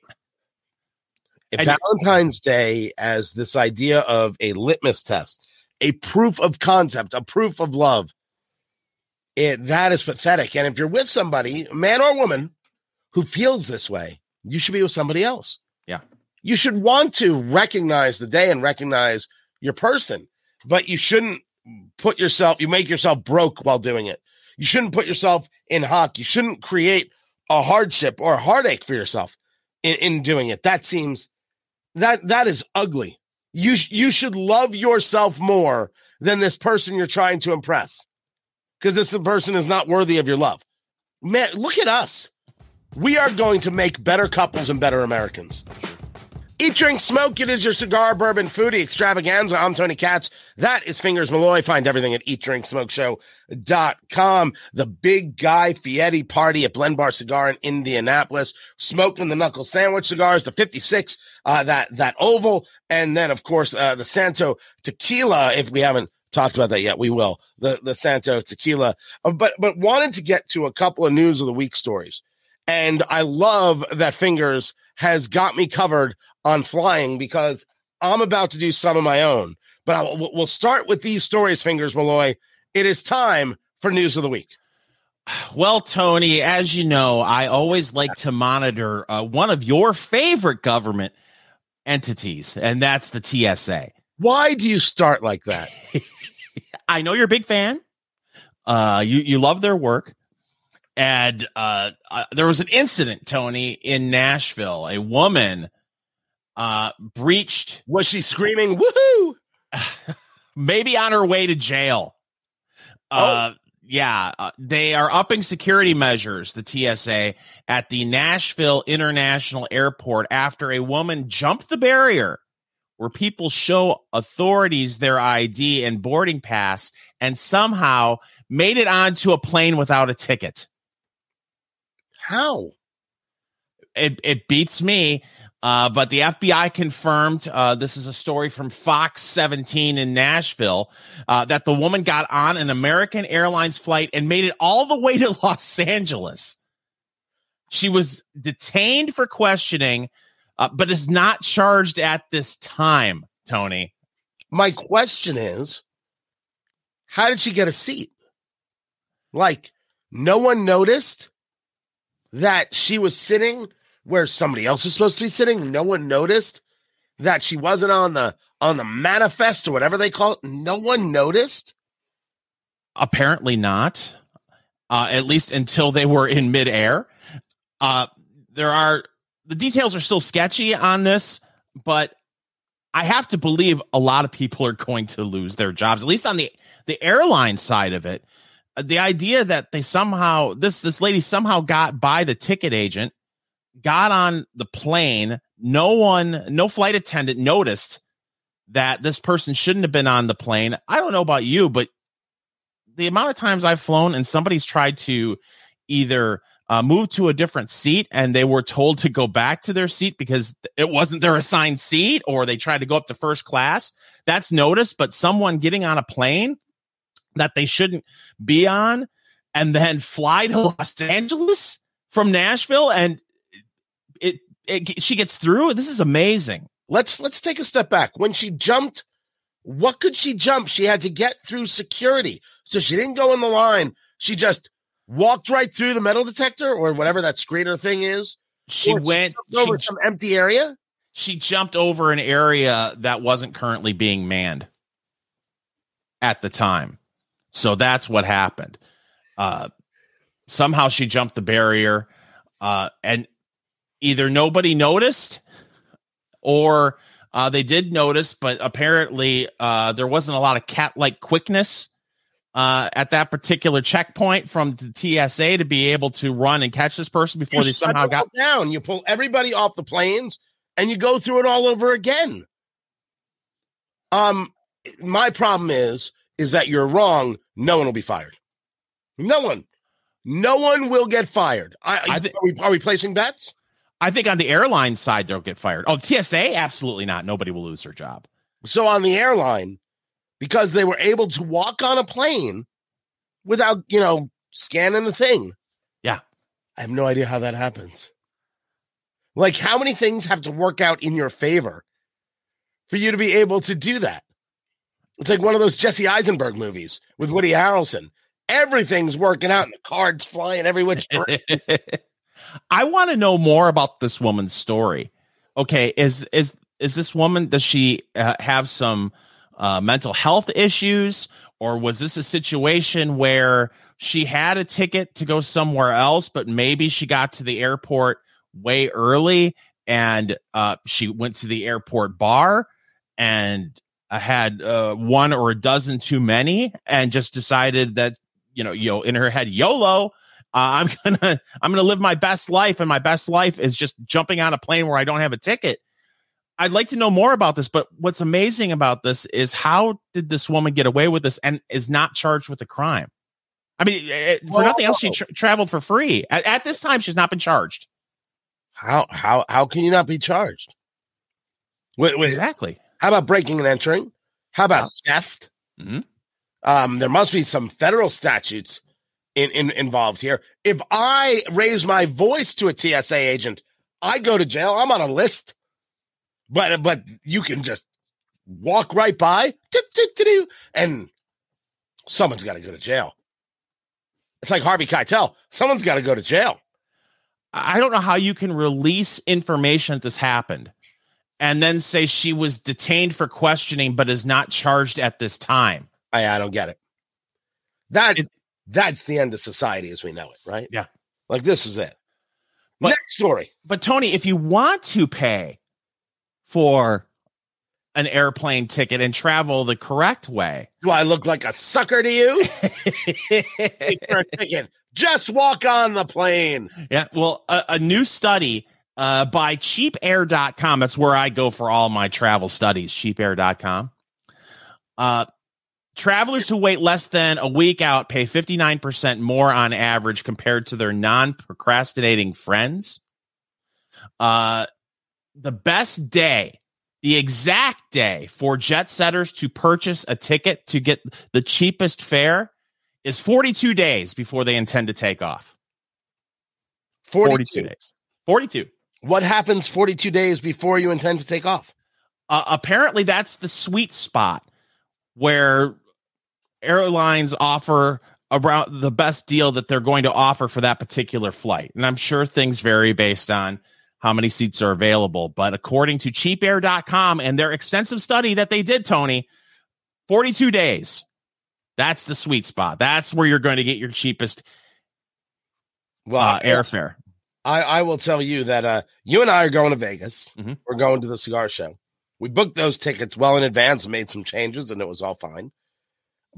If Valentine's Day as this idea of a litmus test, a proof of concept, a proof of love, it that is pathetic. And if you're with somebody, man or woman, who feels this way, you should be with somebody else. Yeah. You should want to recognize the day and recognize your person, but you shouldn't put yourself, you make yourself broke while doing it. You shouldn't put yourself in hock. You shouldn't create a hardship or a heartache for yourself in, in doing it. That seems that that is ugly. You you should love yourself more than this person you're trying to impress. Because this person is not worthy of your love. Man, look at us. We are going to make better couples and better Americans. Eat, drink, smoke. It is your cigar, bourbon, foodie extravaganza. I'm Tony Katz. That is Fingers Malloy. Find everything at eatdrinksmokeshow.com. The big guy Fieri party at Blend Bar Cigar in Indianapolis. Smoking the knuckle sandwich cigars, the 56, uh, that, that oval. And then, of course, uh, the Santo tequila. If we haven't talked about that yet, we will. The, the Santo tequila. Uh, but, but wanted to get to a couple of news of the week stories. And I love that Fingers has got me covered on flying because I'm about to do some of my own. But I, we'll start with these stories, Fingers Malloy. It is time for news of the week. Well, Tony, as you know, I always like to monitor uh, one of your favorite government entities, and that's the TSA. Why do you start like that? I know you're a big fan. Uh, you you love their work, and uh, uh, there was an incident, Tony, in Nashville. A woman uh, breached. Was she screaming "Woohoo"? maybe on her way to jail. Uh, oh. yeah, uh, they are upping security measures. The TSA at the Nashville International Airport after a woman jumped the barrier where people show authorities their ID and boarding pass and somehow made it onto a plane without a ticket. How? It it beats me. Uh, but the FBI confirmed uh, this is a story from Fox 17 in Nashville uh, that the woman got on an American Airlines flight and made it all the way to Los Angeles. She was detained for questioning, uh, but is not charged at this time, Tony. My question is how did she get a seat? Like, no one noticed? that she was sitting where somebody else was supposed to be sitting. No one noticed that she wasn't on the on the manifest or whatever they call it. No one noticed. Apparently not. Uh, at least until they were in midair. Uh, there are the details are still sketchy on this, but I have to believe a lot of people are going to lose their jobs, at least on the the airline side of it the idea that they somehow this this lady somehow got by the ticket agent, got on the plane. No one, no flight attendant noticed that this person shouldn't have been on the plane. I don't know about you, but the amount of times I've flown and somebody's tried to either uh, move to a different seat and they were told to go back to their seat because it wasn't their assigned seat or they tried to go up to first class. That's noticed, but someone getting on a plane that they shouldn't be on and then fly to Los Angeles from Nashville and it, she gets through. This is amazing. Let's let's take a step back. When she jumped, what could she jump? She had to get through security. So she didn't go in the line. She just walked right through the metal detector or whatever that screener thing is. She went she over she, some empty area. She jumped over an area that wasn't currently being manned at the time. So that's what happened. Uh, somehow she jumped the barrier, uh, and either nobody noticed or uh, they did notice, but apparently uh, there wasn't a lot of cat like quickness uh, at that particular checkpoint from the TSA to be able to run and catch this person before you they somehow got down. You pull everybody off the planes and you go through it all over again. Um, my problem is is that you're wrong, no one will be fired. No one. No one will get fired. I, I th- are, we, are we placing bets? I think on the airline side, they'll get fired. Oh, TSA? Absolutely not. Nobody will lose their job. So on the airline, because they were able to walk on a plane without, you know, scanning the thing. Yeah. I have no idea how that happens. Like, how many things have to work out in your favor for you to be able to do that? It's like one of those Jesse Eisenberg movies with Woody Harrelson. Everything's working out and the cards flying every which I want to know more about this woman's story. okay, is is is this woman does she uh, have some uh, mental health issues or was this a situation where she had a ticket to go somewhere else but maybe she got to the airport way early and uh, she went to the airport bar and uh, had uh, one or a dozen too many and just decided that you know you know in her head YOLO I'm gonna I'm gonna live my best life and my best life is just jumping on a plane where I don't have a ticket I'd like to know more about this, but what's amazing about this is how did this woman get away with this and is not charged with a crime? I mean, eh, eh, for nothing else, she tra- traveled for free. At, at, this time, she's not been charged. How how how can you not be charged? Wait, wait, exactly. How about breaking and entering? How about theft? Mm-hmm. Um, there must be some federal statutes in, in involved here. If I raise my voice to a TSA agent, I go to jail. I'm on a list. But but you can just walk right by, and someone's got to go to jail. It's like Harvey Keitel. Someone's got to go to jail. I don't know how you can release information that this happened and then say she was detained for questioning but is not charged at this time. I, I don't get it. That it's, that's the end of society as we know it, right? Yeah. Like this is it. But, Next story. But Tony, if you want to pay for an airplane ticket and travel the correct way. Do I look like a sucker to you? ticket. Just walk on the plane. Yeah. Well, a, a new study uh, by cheapair.com. That's where I go for all my travel studies, cheapair.com. Uh, travelers who wait less than a week out pay 59% more on average compared to their non procrastinating friends. Uh, the best day, the exact day for jet setters to purchase a ticket to get the cheapest fare is 42 days before they intend to take off. 42, 42 days. 42. What happens 42 days before you intend to take off? Uh, apparently, that's the sweet spot where airlines offer around the best deal that they're going to offer for that particular flight. And I'm sure things vary based on how many seats are available. But according to cheapair.com and their extensive study that they did, Tony, 42 days. That's the sweet spot. That's where you're going to get your cheapest well, uh, airfare. I, I will tell you that uh, you and I are going to Vegas. Mm-hmm. We're going to the cigar show. We booked those tickets well in advance and made some changes, and it was all fine.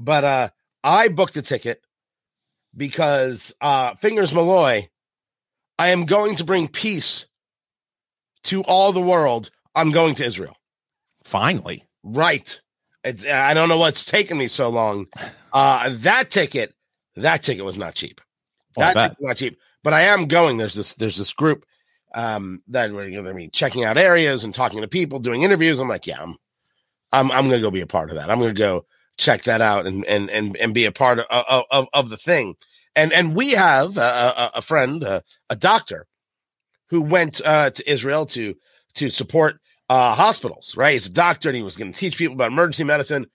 But uh, I booked a ticket because uh, Fingers Malloy, I am going to bring peace to all the world, I'm going to Israel. Finally. Right. It's I don't know what's taken me so long. Uh that ticket, that ticket was not cheap. Oh, that ticket was not cheap. But I am going. There's this there's this group um that we're going to be checking out areas and talking to people, doing interviews. I'm like, yeah, I'm I'm I'm gonna go be a part of that. I'm gonna go check that out and and and and be a part of of, of, the thing. And and we have a, a, a friend, a, a doctor who went uh, to Israel to to support uh, hospitals. Right, he's a doctor and he was going to teach people about emergency medicine,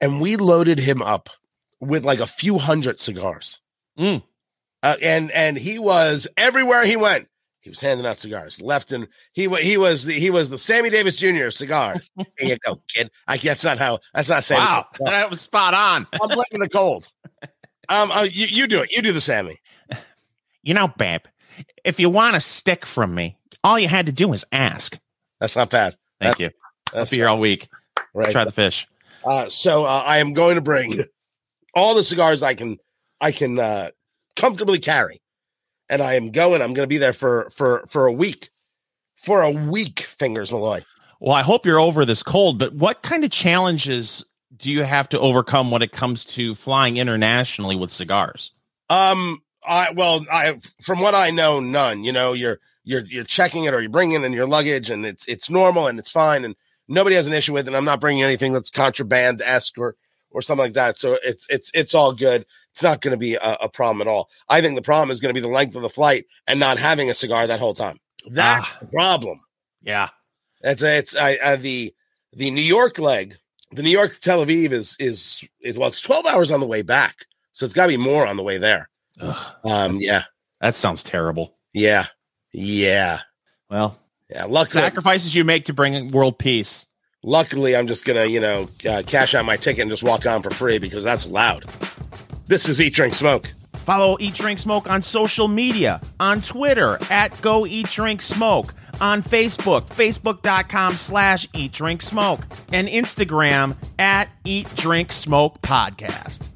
and we loaded him up with like a few hundred cigars. Mm. Uh, and and he was everywhere he went. He was handing out cigars left and he he was the, he was the Sammy Davis Jr. cigars. Here you go, kid. I that's not how that's not Sammy. Wow, that was spot on. I'm blaming the cold. Um, uh, you you do it. You do the Sammy. You know, babe, if you want a stick from me, all you had to do was ask. That's not bad. Thank that's, you. I'll be here all week. Right. Try the fish. Uh, so uh, I am going to bring all the cigars I can I can uh, comfortably carry, and I am going. I'm going to be there for for for a week, for a week. Fingers Malloy. Well, I hope you're over this cold. But what kind of challenges do you have to overcome when it comes to flying internationally with cigars? Um, I well, I from what I know, none. You know, you're you're you're checking it or you're bringing in your luggage, and it's it's normal and it's fine, and nobody has an issue with it. I'm not bringing anything that's contraband esque or or something like that. So it's it's it's all good. It's not going to be a, a, problem at all. I think the problem is going to be the length of the flight and not having a cigar that whole time. That's ah, the problem. Yeah, it's it's I, I, the the New York leg. The New York to Tel Aviv is is is well, it's 12 hours on the way back, so it's got to be more on the way there. Ugh. Um, yeah, that sounds terrible. Yeah, yeah. Well, Yeah, luckily, Sacrifices you make to bring world peace. luckily, I'm just gonna you know uh, cash out my ticket and just walk on for free because that's loud. This is Eat Drink Smoke. Follow Eat Drink Smoke on social media, on Twitter at Go Eat Drink Smoke, on Facebook, facebook.com slash Eat Drink Smoke, and Instagram at Eat Drink Smoke Podcast.